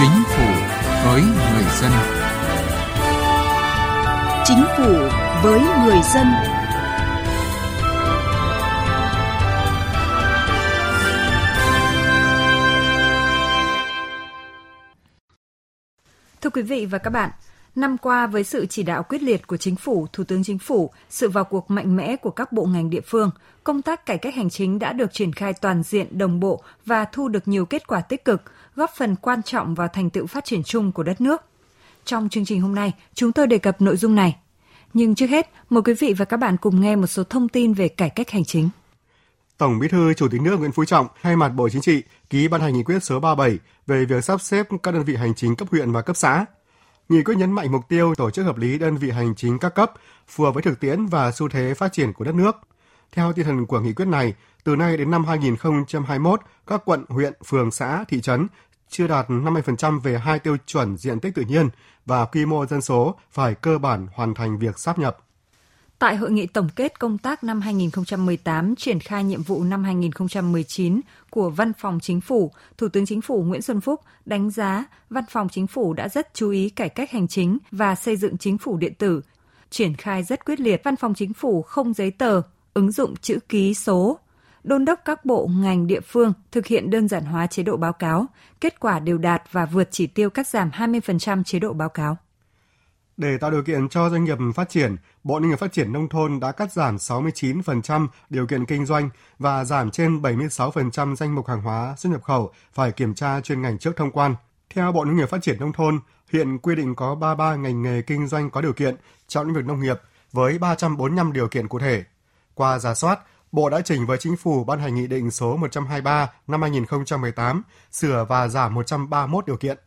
Chính phủ với người dân. Chính phủ với người dân. Thưa quý vị và các bạn, Năm qua với sự chỉ đạo quyết liệt của chính phủ, Thủ tướng Chính phủ, sự vào cuộc mạnh mẽ của các bộ ngành địa phương, công tác cải cách hành chính đã được triển khai toàn diện, đồng bộ và thu được nhiều kết quả tích cực, góp phần quan trọng vào thành tựu phát triển chung của đất nước. Trong chương trình hôm nay, chúng tôi đề cập nội dung này. Nhưng trước hết, mời quý vị và các bạn cùng nghe một số thông tin về cải cách hành chính. Tổng Bí thư Chủ tịch nước Nguyễn Phú Trọng thay mặt Bộ Chính trị ký ban hành nghị quyết số 37 về việc sắp xếp các đơn vị hành chính cấp huyện và cấp xã Nghị quyết nhấn mạnh mục tiêu tổ chức hợp lý đơn vị hành chính các cấp phù hợp với thực tiễn và xu thế phát triển của đất nước. Theo tinh thần của nghị quyết này, từ nay đến năm 2021, các quận, huyện, phường, xã, thị trấn chưa đạt 50% về hai tiêu chuẩn diện tích tự nhiên và quy mô dân số phải cơ bản hoàn thành việc sáp nhập. Tại hội nghị tổng kết công tác năm 2018 triển khai nhiệm vụ năm 2019 của Văn phòng Chính phủ, Thủ tướng Chính phủ Nguyễn Xuân Phúc đánh giá Văn phòng Chính phủ đã rất chú ý cải cách hành chính và xây dựng chính phủ điện tử, triển khai rất quyết liệt Văn phòng Chính phủ không giấy tờ, ứng dụng chữ ký số, đôn đốc các bộ ngành địa phương thực hiện đơn giản hóa chế độ báo cáo, kết quả đều đạt và vượt chỉ tiêu cắt giảm 20% chế độ báo cáo. Để tạo điều kiện cho doanh nghiệp phát triển, Bộ Nông nghiệp Phát triển Nông thôn đã cắt giảm 69% điều kiện kinh doanh và giảm trên 76% danh mục hàng hóa xuất nhập khẩu phải kiểm tra chuyên ngành trước thông quan. Theo Bộ Nông nghiệp Phát triển Nông thôn, hiện quy định có 33 ngành nghề kinh doanh có điều kiện trong lĩnh vực nông nghiệp với 345 điều kiện cụ thể. Qua giả soát, Bộ đã trình với Chính phủ ban hành Nghị định số 123 năm 2018 sửa và giảm 131 điều kiện.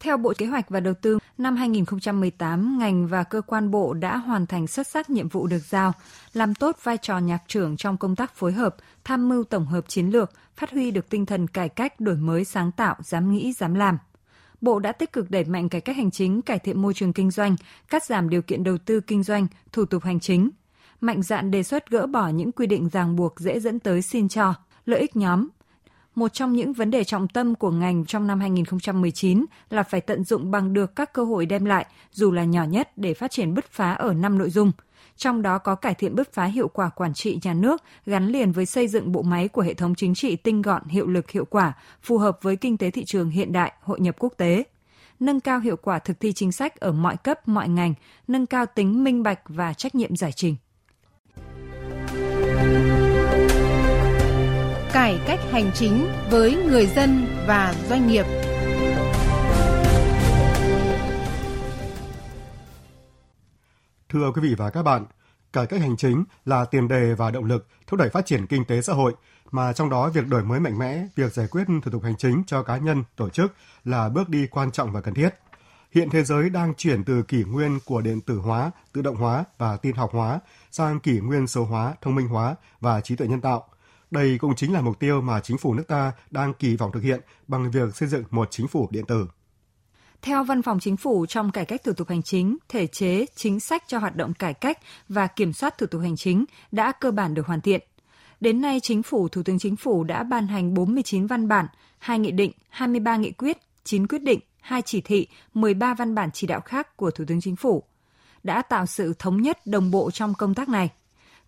Theo Bộ Kế hoạch và Đầu tư, năm 2018, ngành và cơ quan bộ đã hoàn thành xuất sắc nhiệm vụ được giao, làm tốt vai trò nhạc trưởng trong công tác phối hợp, tham mưu tổng hợp chiến lược, phát huy được tinh thần cải cách, đổi mới sáng tạo, dám nghĩ, dám làm. Bộ đã tích cực đẩy mạnh cải cách hành chính, cải thiện môi trường kinh doanh, cắt giảm điều kiện đầu tư kinh doanh, thủ tục hành chính, mạnh dạn đề xuất gỡ bỏ những quy định ràng buộc dễ dẫn tới xin cho, lợi ích nhóm, một trong những vấn đề trọng tâm của ngành trong năm 2019 là phải tận dụng bằng được các cơ hội đem lại, dù là nhỏ nhất để phát triển bứt phá ở năm nội dung. Trong đó có cải thiện bứt phá hiệu quả quản trị nhà nước gắn liền với xây dựng bộ máy của hệ thống chính trị tinh gọn, hiệu lực hiệu quả, phù hợp với kinh tế thị trường hiện đại, hội nhập quốc tế nâng cao hiệu quả thực thi chính sách ở mọi cấp, mọi ngành, nâng cao tính minh bạch và trách nhiệm giải trình. Cải cách hành chính với người dân và doanh nghiệp. Thưa quý vị và các bạn, cải cách hành chính là tiền đề và động lực thúc đẩy phát triển kinh tế xã hội, mà trong đó việc đổi mới mạnh mẽ, việc giải quyết thủ tục hành chính cho cá nhân, tổ chức là bước đi quan trọng và cần thiết. Hiện thế giới đang chuyển từ kỷ nguyên của điện tử hóa, tự động hóa và tin học hóa sang kỷ nguyên số hóa, thông minh hóa và trí tuệ nhân tạo – đây cũng chính là mục tiêu mà chính phủ nước ta đang kỳ vọng thực hiện bằng việc xây dựng một chính phủ điện tử. Theo Văn phòng Chính phủ trong cải cách thủ tục hành chính, thể chế, chính sách cho hoạt động cải cách và kiểm soát thủ tục hành chính đã cơ bản được hoàn thiện. Đến nay, Chính phủ, Thủ tướng Chính phủ đã ban hành 49 văn bản, 2 nghị định, 23 nghị quyết, 9 quyết định, 2 chỉ thị, 13 văn bản chỉ đạo khác của Thủ tướng Chính phủ. Đã tạo sự thống nhất đồng bộ trong công tác này –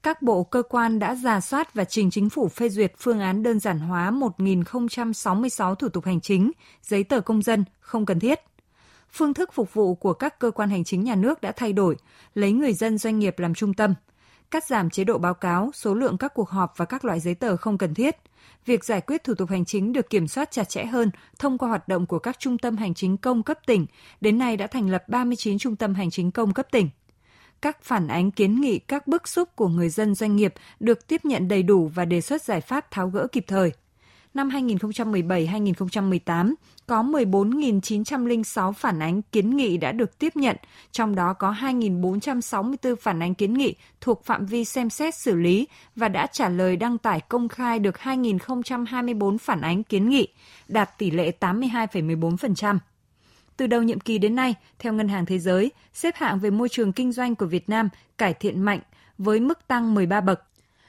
các bộ cơ quan đã giả soát và trình chính phủ phê duyệt phương án đơn giản hóa 1.066 thủ tục hành chính, giấy tờ công dân không cần thiết. Phương thức phục vụ của các cơ quan hành chính nhà nước đã thay đổi, lấy người dân doanh nghiệp làm trung tâm, cắt giảm chế độ báo cáo, số lượng các cuộc họp và các loại giấy tờ không cần thiết. Việc giải quyết thủ tục hành chính được kiểm soát chặt chẽ hơn thông qua hoạt động của các trung tâm hành chính công cấp tỉnh. Đến nay đã thành lập 39 trung tâm hành chính công cấp tỉnh các phản ánh kiến nghị các bức xúc của người dân doanh nghiệp được tiếp nhận đầy đủ và đề xuất giải pháp tháo gỡ kịp thời. Năm 2017-2018 có 14.906 phản ánh kiến nghị đã được tiếp nhận, trong đó có 2.464 phản ánh kiến nghị thuộc phạm vi xem xét xử lý và đã trả lời đăng tải công khai được 2.024 phản ánh kiến nghị, đạt tỷ lệ 82,14%. Từ đầu nhiệm kỳ đến nay, theo Ngân hàng Thế giới, xếp hạng về môi trường kinh doanh của Việt Nam cải thiện mạnh với mức tăng 13 bậc.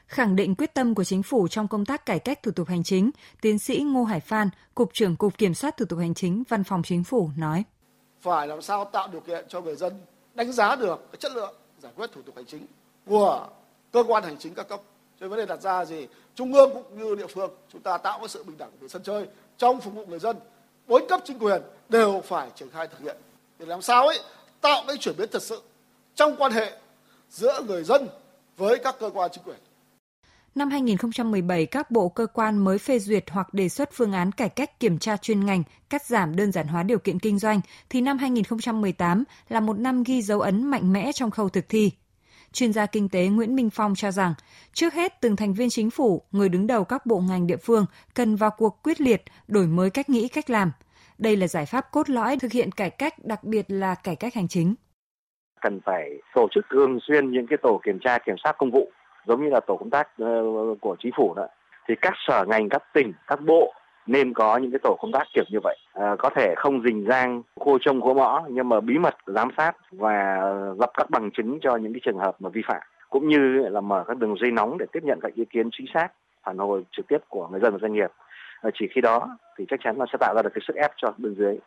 Khẳng định quyết tâm của chính phủ trong công tác cải cách thủ tục hành chính, tiến sĩ Ngô Hải Phan, Cục trưởng Cục Kiểm soát Thủ tục Hành chính Văn phòng Chính phủ nói. Phải làm sao tạo điều kiện cho người dân đánh giá được chất lượng giải quyết thủ tục hành chính của cơ quan hành chính các cấp. Cho vấn đề đặt ra gì? Trung ương cũng như địa phương, chúng ta tạo cái sự bình đẳng về sân chơi trong phục vụ người dân. Bốn cấp chính quyền đều phải triển khai thực hiện. Để làm sao ấy tạo cái chuyển biến thật sự trong quan hệ giữa người dân với các cơ quan chính quyền. Năm 2017, các bộ cơ quan mới phê duyệt hoặc đề xuất phương án cải cách kiểm tra chuyên ngành, cắt giảm đơn giản hóa điều kiện kinh doanh, thì năm 2018 là một năm ghi dấu ấn mạnh mẽ trong khâu thực thi. Chuyên gia kinh tế Nguyễn Minh Phong cho rằng, trước hết từng thành viên chính phủ, người đứng đầu các bộ ngành địa phương cần vào cuộc quyết liệt, đổi mới cách nghĩ cách làm. Đây là giải pháp cốt lõi thực hiện cải cách, đặc biệt là cải cách hành chính. Cần phải tổ chức thường xuyên những cái tổ kiểm tra kiểm soát công vụ giống như là tổ công tác ờ, của chính phủ đó thì các sở ngành các tỉnh các bộ nên có những cái tổ công tác kiểu như vậy. À, có thể không rình rang khô trông khô mõ nhưng mà bí mật giám sát và lập các bằng chứng cho những cái trường hợp mà vi phạm cũng như là mở các đường dây nóng để tiếp nhận các ý kiến chính xác phản hồi trực tiếp của người dân và doanh nghiệp. À, chỉ khi đó thì chắc chắn là sẽ tạo ra được cái sức ép cho bên dưới.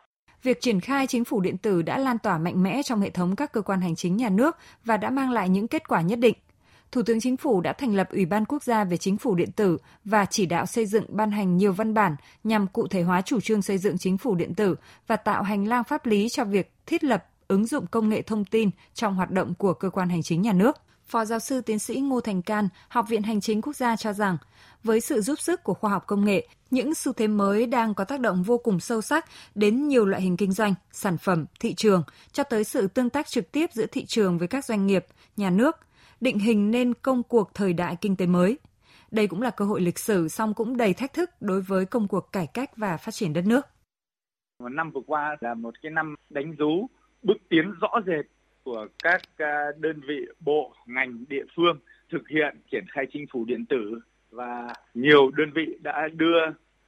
Việc triển khai chính phủ điện tử đã lan tỏa mạnh mẽ trong hệ thống các cơ quan hành chính nhà nước và đã mang lại những kết quả nhất định. Thủ tướng Chính phủ đã thành lập Ủy ban Quốc gia về Chính phủ điện tử và chỉ đạo xây dựng ban hành nhiều văn bản nhằm cụ thể hóa chủ trương xây dựng chính phủ điện tử và tạo hành lang pháp lý cho việc thiết lập ứng dụng công nghệ thông tin trong hoạt động của cơ quan hành chính nhà nước. Phó giáo sư tiến sĩ Ngô Thành Can, Học viện Hành chính Quốc gia cho rằng, với sự giúp sức của khoa học công nghệ, những xu thế mới đang có tác động vô cùng sâu sắc đến nhiều loại hình kinh doanh, sản phẩm, thị trường, cho tới sự tương tác trực tiếp giữa thị trường với các doanh nghiệp, nhà nước, định hình nên công cuộc thời đại kinh tế mới. Đây cũng là cơ hội lịch sử, song cũng đầy thách thức đối với công cuộc cải cách và phát triển đất nước. Một năm vừa qua là một cái năm đánh dấu bước tiến rõ rệt của các à, đơn vị bộ ngành địa phương thực hiện triển khai chính phủ điện tử và nhiều đơn vị đã đưa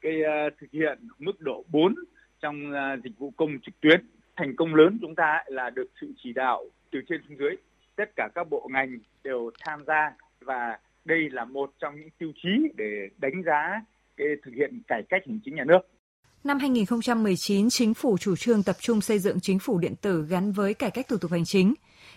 cái à, thực hiện mức độ 4 trong à, dịch vụ công trực tuyến. Thành công lớn chúng ta là được sự chỉ đạo từ trên xuống dưới tất cả các bộ ngành đều tham gia và đây là một trong những tiêu chí để đánh giá cái thực hiện cải cách hành chính nhà nước. Năm 2019, chính phủ chủ trương tập trung xây dựng chính phủ điện tử gắn với cải cách thủ tục hành chính.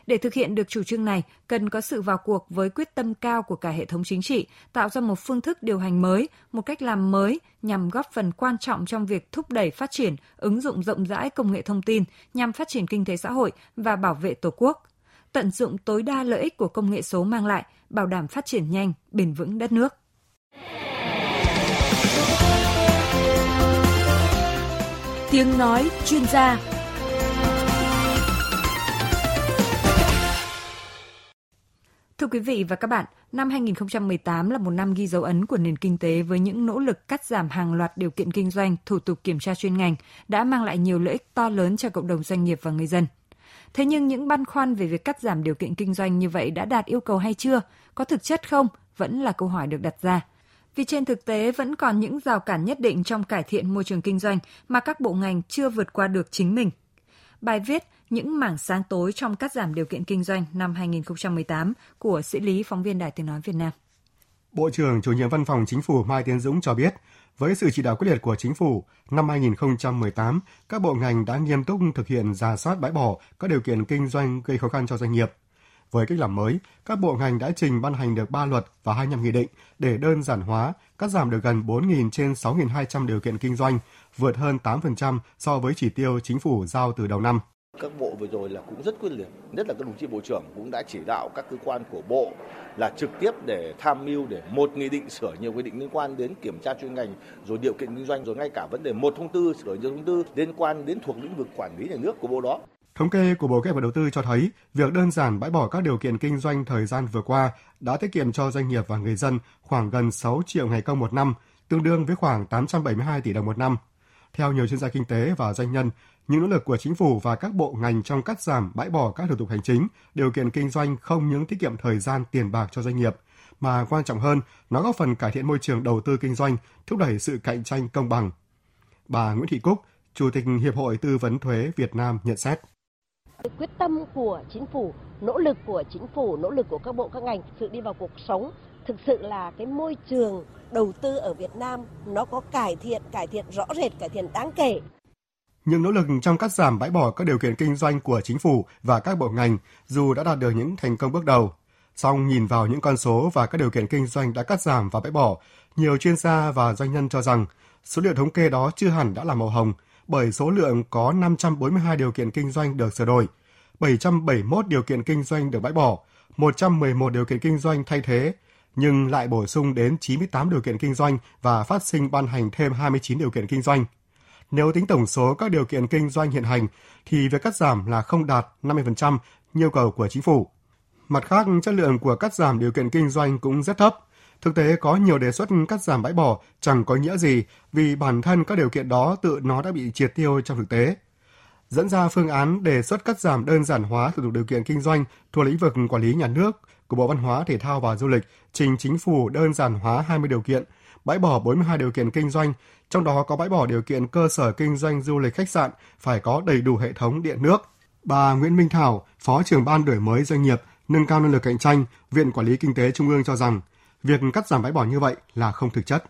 Để thực hiện được chủ trương này, cần có sự vào cuộc với quyết tâm cao của cả hệ thống chính trị, tạo ra một phương thức điều hành mới, một cách làm mới nhằm góp phần quan trọng trong việc thúc đẩy phát triển, ứng dụng rộng rãi công nghệ thông tin nhằm phát triển kinh tế xã hội và bảo vệ Tổ quốc tận dụng tối đa lợi ích của công nghệ số mang lại, bảo đảm phát triển nhanh, bền vững đất nước. Tiếng nói chuyên gia Thưa quý vị và các bạn, năm 2018 là một năm ghi dấu ấn của nền kinh tế với những nỗ lực cắt giảm hàng loạt điều kiện kinh doanh, thủ tục kiểm tra chuyên ngành đã mang lại nhiều lợi ích to lớn cho cộng đồng doanh nghiệp và người dân. Thế nhưng những băn khoăn về việc cắt giảm điều kiện kinh doanh như vậy đã đạt yêu cầu hay chưa? Có thực chất không? Vẫn là câu hỏi được đặt ra. Vì trên thực tế vẫn còn những rào cản nhất định trong cải thiện môi trường kinh doanh mà các bộ ngành chưa vượt qua được chính mình. Bài viết Những mảng sáng tối trong cắt giảm điều kiện kinh doanh năm 2018 của sĩ lý phóng viên Đài Tiếng Nói Việt Nam. Bộ trưởng chủ nhiệm văn phòng chính phủ Mai Tiến Dũng cho biết, với sự chỉ đạo quyết liệt của chính phủ, năm 2018, các bộ ngành đã nghiêm túc thực hiện giả soát bãi bỏ các điều kiện kinh doanh gây khó khăn cho doanh nghiệp. Với cách làm mới, các bộ ngành đã trình ban hành được 3 luật và 25 nghị định để đơn giản hóa, cắt giảm được gần 4.000 trên 6.200 điều kiện kinh doanh, vượt hơn 8% so với chỉ tiêu chính phủ giao từ đầu năm. Các bộ vừa rồi là cũng rất quyết liệt, nhất là các đồng chí bộ trưởng cũng đã chỉ đạo các cơ quan của bộ là trực tiếp để tham mưu để một nghị định sửa nhiều quy định liên quan đến kiểm tra chuyên ngành rồi điều kiện kinh doanh rồi ngay cả vấn đề một thông tư sửa nhiều thông tư liên quan đến thuộc lĩnh vực quản lý nhà nước của bộ đó. Thống kê của Bộ Kế hoạch và Đầu tư cho thấy, việc đơn giản bãi bỏ các điều kiện kinh doanh thời gian vừa qua đã tiết kiệm cho doanh nghiệp và người dân khoảng gần 6 triệu ngày công một năm, tương đương với khoảng 872 tỷ đồng một năm. Theo nhiều chuyên gia kinh tế và doanh nhân, những nỗ lực của chính phủ và các bộ ngành trong cắt giảm, bãi bỏ các thủ tục hành chính, điều kiện kinh doanh không những tiết kiệm thời gian tiền bạc cho doanh nghiệp, mà quan trọng hơn, nó góp phần cải thiện môi trường đầu tư kinh doanh, thúc đẩy sự cạnh tranh công bằng. Bà Nguyễn Thị Cúc, Chủ tịch Hiệp hội Tư vấn Thuế Việt Nam nhận xét. Quyết tâm của chính phủ, nỗ lực của chính phủ, nỗ lực của các bộ các ngành, sự đi vào cuộc sống thực sự là cái môi trường đầu tư ở Việt Nam nó có cải thiện, cải thiện rõ rệt, cải thiện đáng kể. Những nỗ lực trong cắt giảm bãi bỏ các điều kiện kinh doanh của chính phủ và các bộ ngành dù đã đạt được những thành công bước đầu, song nhìn vào những con số và các điều kiện kinh doanh đã cắt giảm và bãi bỏ, nhiều chuyên gia và doanh nhân cho rằng số liệu thống kê đó chưa hẳn đã là màu hồng, bởi số lượng có 542 điều kiện kinh doanh được sửa đổi, 771 điều kiện kinh doanh được bãi bỏ, 111 điều kiện kinh doanh thay thế, nhưng lại bổ sung đến 98 điều kiện kinh doanh và phát sinh ban hành thêm 29 điều kiện kinh doanh. Nếu tính tổng số các điều kiện kinh doanh hiện hành thì việc cắt giảm là không đạt 50% yêu cầu của chính phủ. Mặt khác, chất lượng của cắt giảm điều kiện kinh doanh cũng rất thấp. Thực tế có nhiều đề xuất cắt giảm bãi bỏ chẳng có nghĩa gì vì bản thân các điều kiện đó tự nó đã bị triệt tiêu trong thực tế. Dẫn ra phương án đề xuất cắt giảm đơn giản hóa thủ tục điều kiện kinh doanh thuộc lĩnh vực quản lý nhà nước của Bộ Văn hóa, Thể thao và Du lịch trình chính phủ đơn giản hóa 20 điều kiện, bãi bỏ 42 điều kiện kinh doanh, trong đó có bãi bỏ điều kiện cơ sở kinh doanh du lịch khách sạn phải có đầy đủ hệ thống điện nước. Bà Nguyễn Minh Thảo, Phó trưởng ban đổi mới doanh nghiệp, nâng cao năng lực cạnh tranh, Viện Quản lý Kinh tế Trung ương cho rằng, việc cắt giảm bãi bỏ như vậy là không thực chất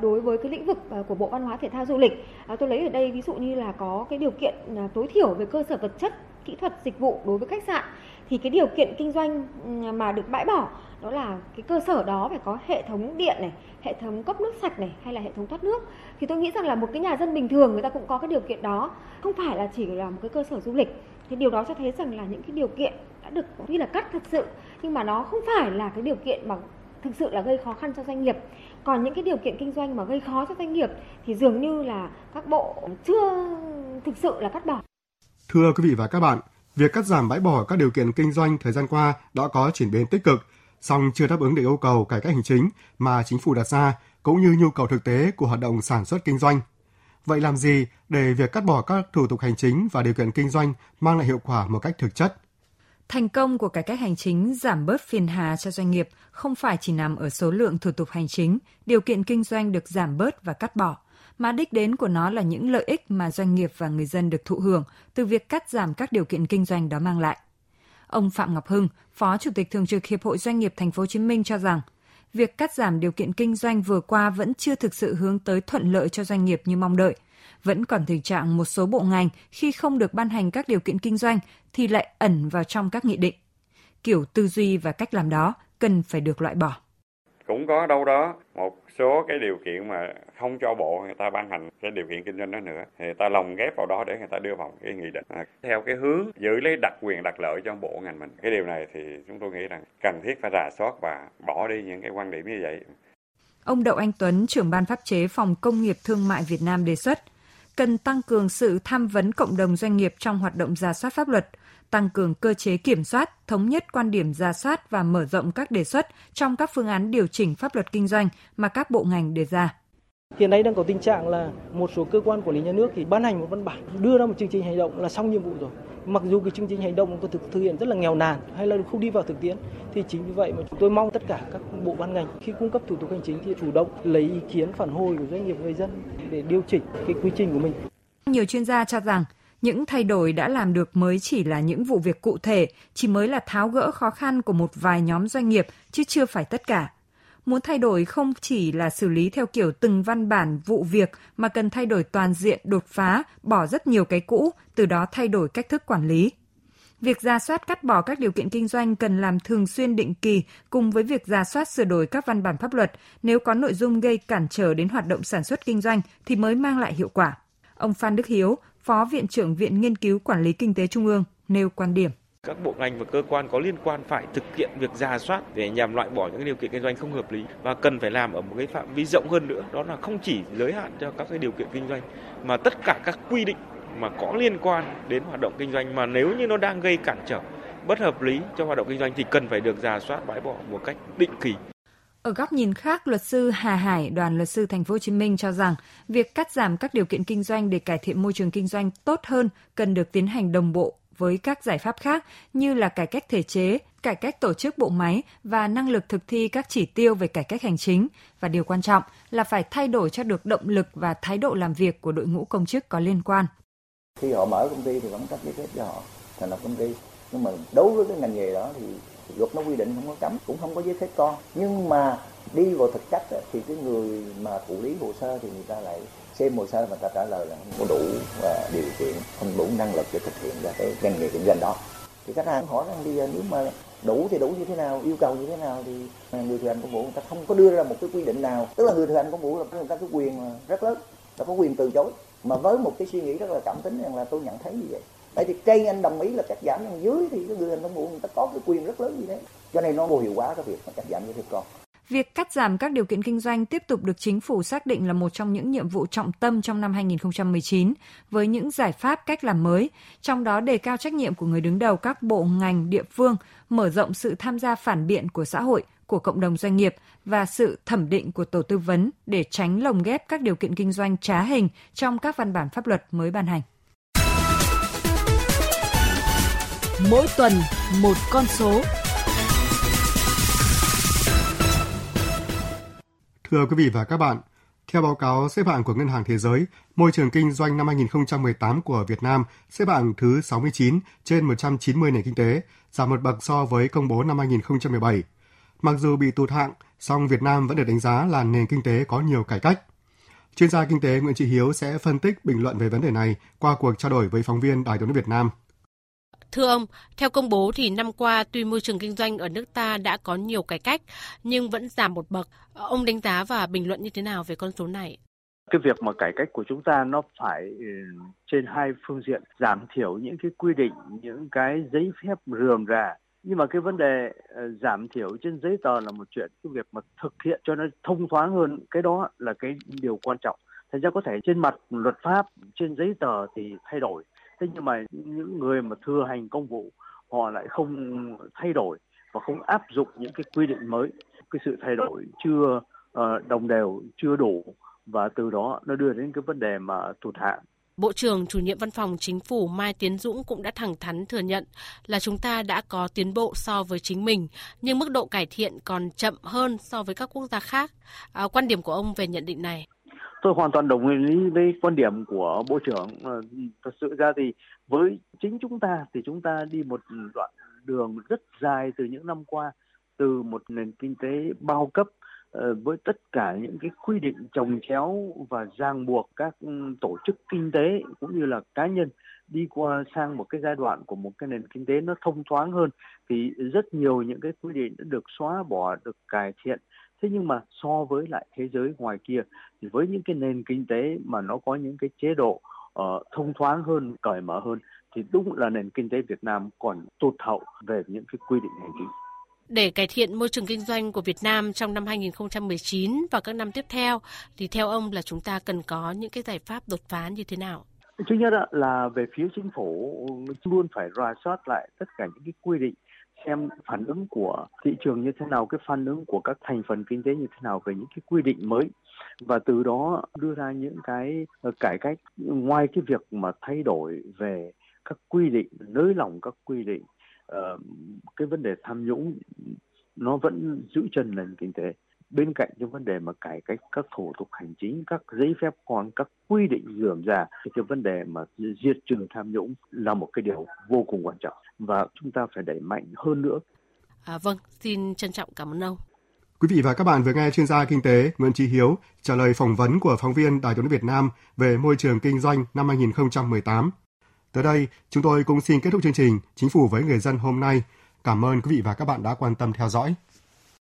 đối với cái lĩnh vực à, của Bộ Văn hóa Thể thao Du lịch. À, tôi lấy ở đây ví dụ như là có cái điều kiện à, tối thiểu về cơ sở vật chất, kỹ thuật, dịch vụ đối với khách sạn thì cái điều kiện kinh doanh ừ, mà được bãi bỏ đó là cái cơ sở đó phải có hệ thống điện này, hệ thống cấp nước sạch này hay là hệ thống thoát nước. Thì tôi nghĩ rằng là một cái nhà dân bình thường người ta cũng có cái điều kiện đó, không phải là chỉ là một cái cơ sở du lịch. Thì điều đó cho thấy rằng là những cái điều kiện đã được có khi là cắt thật sự nhưng mà nó không phải là cái điều kiện mà thực sự là gây khó khăn cho doanh nghiệp còn những cái điều kiện kinh doanh mà gây khó cho doanh nghiệp thì dường như là các bộ chưa thực sự là cắt bỏ. Thưa quý vị và các bạn, việc cắt giảm bãi bỏ các điều kiện kinh doanh thời gian qua đã có chuyển biến tích cực, song chưa đáp ứng được yêu cầu cải cách hành chính mà chính phủ đặt ra cũng như nhu cầu thực tế của hoạt động sản xuất kinh doanh. Vậy làm gì để việc cắt bỏ các thủ tục hành chính và điều kiện kinh doanh mang lại hiệu quả một cách thực chất? Thành công của cải cách hành chính giảm bớt phiền hà cho doanh nghiệp không phải chỉ nằm ở số lượng thủ tục hành chính, điều kiện kinh doanh được giảm bớt và cắt bỏ, mà đích đến của nó là những lợi ích mà doanh nghiệp và người dân được thụ hưởng từ việc cắt giảm các điều kiện kinh doanh đó mang lại. Ông Phạm Ngọc Hưng, Phó Chủ tịch Thường trực Hiệp hội Doanh nghiệp Thành phố Hồ Chí Minh cho rằng, việc cắt giảm điều kiện kinh doanh vừa qua vẫn chưa thực sự hướng tới thuận lợi cho doanh nghiệp như mong đợi – vẫn còn tình trạng một số bộ ngành khi không được ban hành các điều kiện kinh doanh thì lại ẩn vào trong các nghị định. Kiểu tư duy và cách làm đó cần phải được loại bỏ. Cũng có đâu đó một số cái điều kiện mà không cho bộ người ta ban hành cái điều kiện kinh doanh đó nữa thì người ta lồng ghép vào đó để người ta đưa vào cái nghị định. À, theo cái hướng giữ lấy đặc quyền đặc lợi cho bộ ngành mình. Cái điều này thì chúng tôi nghĩ rằng cần thiết phải rà soát và bỏ đi những cái quan điểm như vậy. Ông Đậu Anh Tuấn, trưởng ban pháp chế Phòng Công nghiệp Thương mại Việt Nam đề xuất, cần tăng cường sự tham vấn cộng đồng doanh nghiệp trong hoạt động giả soát pháp luật, tăng cường cơ chế kiểm soát, thống nhất quan điểm giả soát và mở rộng các đề xuất trong các phương án điều chỉnh pháp luật kinh doanh mà các bộ ngành đề ra. Hiện nay đang có tình trạng là một số cơ quan quản lý nhà nước thì ban hành một văn bản, đưa ra một chương trình hành động là xong nhiệm vụ rồi. Mặc dù cái chương trình hành động có thực, thực hiện rất là nghèo nàn hay là không đi vào thực tiễn thì chính vì vậy mà chúng tôi mong tất cả các bộ ban ngành khi cung cấp thủ tục hành chính thì chủ động lấy ý kiến phản hồi của doanh nghiệp người dân để điều chỉnh cái quy trình của mình. Nhiều chuyên gia cho rằng những thay đổi đã làm được mới chỉ là những vụ việc cụ thể, chỉ mới là tháo gỡ khó khăn của một vài nhóm doanh nghiệp chứ chưa phải tất cả Muốn thay đổi không chỉ là xử lý theo kiểu từng văn bản vụ việc mà cần thay đổi toàn diện đột phá, bỏ rất nhiều cái cũ, từ đó thay đổi cách thức quản lý. Việc ra soát cắt bỏ các điều kiện kinh doanh cần làm thường xuyên định kỳ cùng với việc ra soát sửa đổi các văn bản pháp luật nếu có nội dung gây cản trở đến hoạt động sản xuất kinh doanh thì mới mang lại hiệu quả. Ông Phan Đức Hiếu, Phó Viện trưởng Viện Nghiên cứu Quản lý Kinh tế Trung ương, nêu quan điểm các bộ ngành và cơ quan có liên quan phải thực hiện việc ra soát để nhằm loại bỏ những điều kiện kinh doanh không hợp lý và cần phải làm ở một cái phạm vi rộng hơn nữa đó là không chỉ giới hạn cho các cái điều kiện kinh doanh mà tất cả các quy định mà có liên quan đến hoạt động kinh doanh mà nếu như nó đang gây cản trở bất hợp lý cho hoạt động kinh doanh thì cần phải được ra soát bãi bỏ một cách định kỳ. Ở góc nhìn khác, luật sư Hà Hải, đoàn luật sư Thành phố Hồ Chí Minh cho rằng việc cắt giảm các điều kiện kinh doanh để cải thiện môi trường kinh doanh tốt hơn cần được tiến hành đồng bộ với các giải pháp khác như là cải cách thể chế, cải cách tổ chức bộ máy và năng lực thực thi các chỉ tiêu về cải cách hành chính. Và điều quan trọng là phải thay đổi cho được động lực và thái độ làm việc của đội ngũ công chức có liên quan. Khi họ mở công ty thì vẫn cấp giấy phép cho họ thành lập công ty. Nhưng mà đối với cái ngành nghề đó thì luật nó quy định không có cấm cũng không có giấy phép con. Nhưng mà đi vào thực chất thì cái người mà thụ lý hồ sơ thì người ta lại xem hồ sơ và ta trả lời là không có đủ và điều kiện, không đủ năng lực để thực hiện ra cái doanh nghiệp kinh doanh đó. Thì khách hàng hỏi rằng bây giờ nếu mà đủ thì đủ như thế nào, yêu cầu như thế nào thì người thi hành công vụ người ta không có đưa ra một cái quy định nào. Tức là người thi hành công vụ là người ta có quyền rất lớn, ta có quyền từ chối. Mà với một cái suy nghĩ rất là cảm tính rằng là tôi nhận thấy như vậy. Tại thì trên anh đồng ý là cắt giảm, nhưng dưới thì cái người hành công vụ người ta có cái quyền rất lớn như thế. Cho nên nó vô hiệu hóa cái việc mà cắt giảm như thế con. Việc cắt giảm các điều kiện kinh doanh tiếp tục được chính phủ xác định là một trong những nhiệm vụ trọng tâm trong năm 2019 với những giải pháp cách làm mới, trong đó đề cao trách nhiệm của người đứng đầu các bộ ngành địa phương, mở rộng sự tham gia phản biện của xã hội, của cộng đồng doanh nghiệp và sự thẩm định của tổ tư vấn để tránh lồng ghép các điều kiện kinh doanh trá hình trong các văn bản pháp luật mới ban hành. Mỗi tuần một con số Thưa quý vị và các bạn, theo báo cáo xếp hạng của Ngân hàng Thế giới, môi trường kinh doanh năm 2018 của Việt Nam xếp hạng thứ 69 trên 190 nền kinh tế, giảm một bậc so với công bố năm 2017. Mặc dù bị tụt hạng, song Việt Nam vẫn được đánh giá là nền kinh tế có nhiều cải cách. Chuyên gia kinh tế Nguyễn Trị Hiếu sẽ phân tích bình luận về vấn đề này qua cuộc trao đổi với phóng viên Đài tiếng Việt Nam. Thưa ông, theo công bố thì năm qua tuy môi trường kinh doanh ở nước ta đã có nhiều cải cách nhưng vẫn giảm một bậc. Ông đánh giá và bình luận như thế nào về con số này? Cái việc mà cải cách của chúng ta nó phải ừ, trên hai phương diện giảm thiểu những cái quy định, những cái giấy phép rườm rà nhưng mà cái vấn đề ờ, giảm thiểu trên giấy tờ là một chuyện cái việc mà thực hiện cho nó thông thoáng hơn cái đó là cái điều quan trọng thành ra có thể trên mặt luật pháp trên giấy tờ thì thay đổi thế nhưng mà những người mà thừa hành công vụ họ lại không thay đổi và không áp dụng những cái quy định mới cái sự thay đổi chưa uh, đồng đều chưa đủ và từ đó nó đưa đến cái vấn đề mà tụt hạng Bộ trưởng chủ nhiệm văn phòng chính phủ Mai Tiến Dũng cũng đã thẳng thắn thừa nhận là chúng ta đã có tiến bộ so với chính mình, nhưng mức độ cải thiện còn chậm hơn so với các quốc gia khác. À, quan điểm của ông về nhận định này? Tôi hoàn toàn đồng ý với quan điểm của Bộ trưởng. Ờ, thật sự ra thì với chính chúng ta thì chúng ta đi một đoạn đường rất dài từ những năm qua, từ một nền kinh tế bao cấp ờ, với tất cả những cái quy định trồng chéo và ràng buộc các tổ chức kinh tế cũng như là cá nhân đi qua sang một cái giai đoạn của một cái nền kinh tế nó thông thoáng hơn thì rất nhiều những cái quy định đã được xóa bỏ được cải thiện thế nhưng mà so với lại thế giới ngoài kia thì với những cái nền kinh tế mà nó có những cái chế độ uh, thông thoáng hơn cởi mở hơn thì đúng là nền kinh tế Việt Nam còn tụt hậu về những cái quy định hành chính để cải thiện môi trường kinh doanh của Việt Nam trong năm 2019 và các năm tiếp theo thì theo ông là chúng ta cần có những cái giải pháp đột phá như thế nào? Thứ nhất là về phía chính phủ luôn phải rà soát lại tất cả những cái quy định xem phản ứng của thị trường như thế nào, cái phản ứng của các thành phần kinh tế như thế nào về những cái quy định mới. Và từ đó đưa ra những cái ờ, cải cách ngoài cái việc mà thay đổi về các quy định nới lỏng các quy định uh, cái vấn đề tham nhũng nó vẫn giữ chân nền kinh tế bên cạnh những vấn đề mà cải cách các thủ tục hành chính, các giấy phép con, các quy định dườm già thì cái vấn đề mà diệt trừ tham nhũng là một cái điều vô cùng quan trọng và chúng ta phải đẩy mạnh hơn nữa. À, vâng, xin trân trọng cảm ơn ông. Quý vị và các bạn vừa nghe chuyên gia kinh tế Nguyễn Trí Hiếu trả lời phỏng vấn của phóng viên Đài tiếng Việt Nam về môi trường kinh doanh năm 2018. Tới đây, chúng tôi cũng xin kết thúc chương trình Chính phủ với người dân hôm nay. Cảm ơn quý vị và các bạn đã quan tâm theo dõi.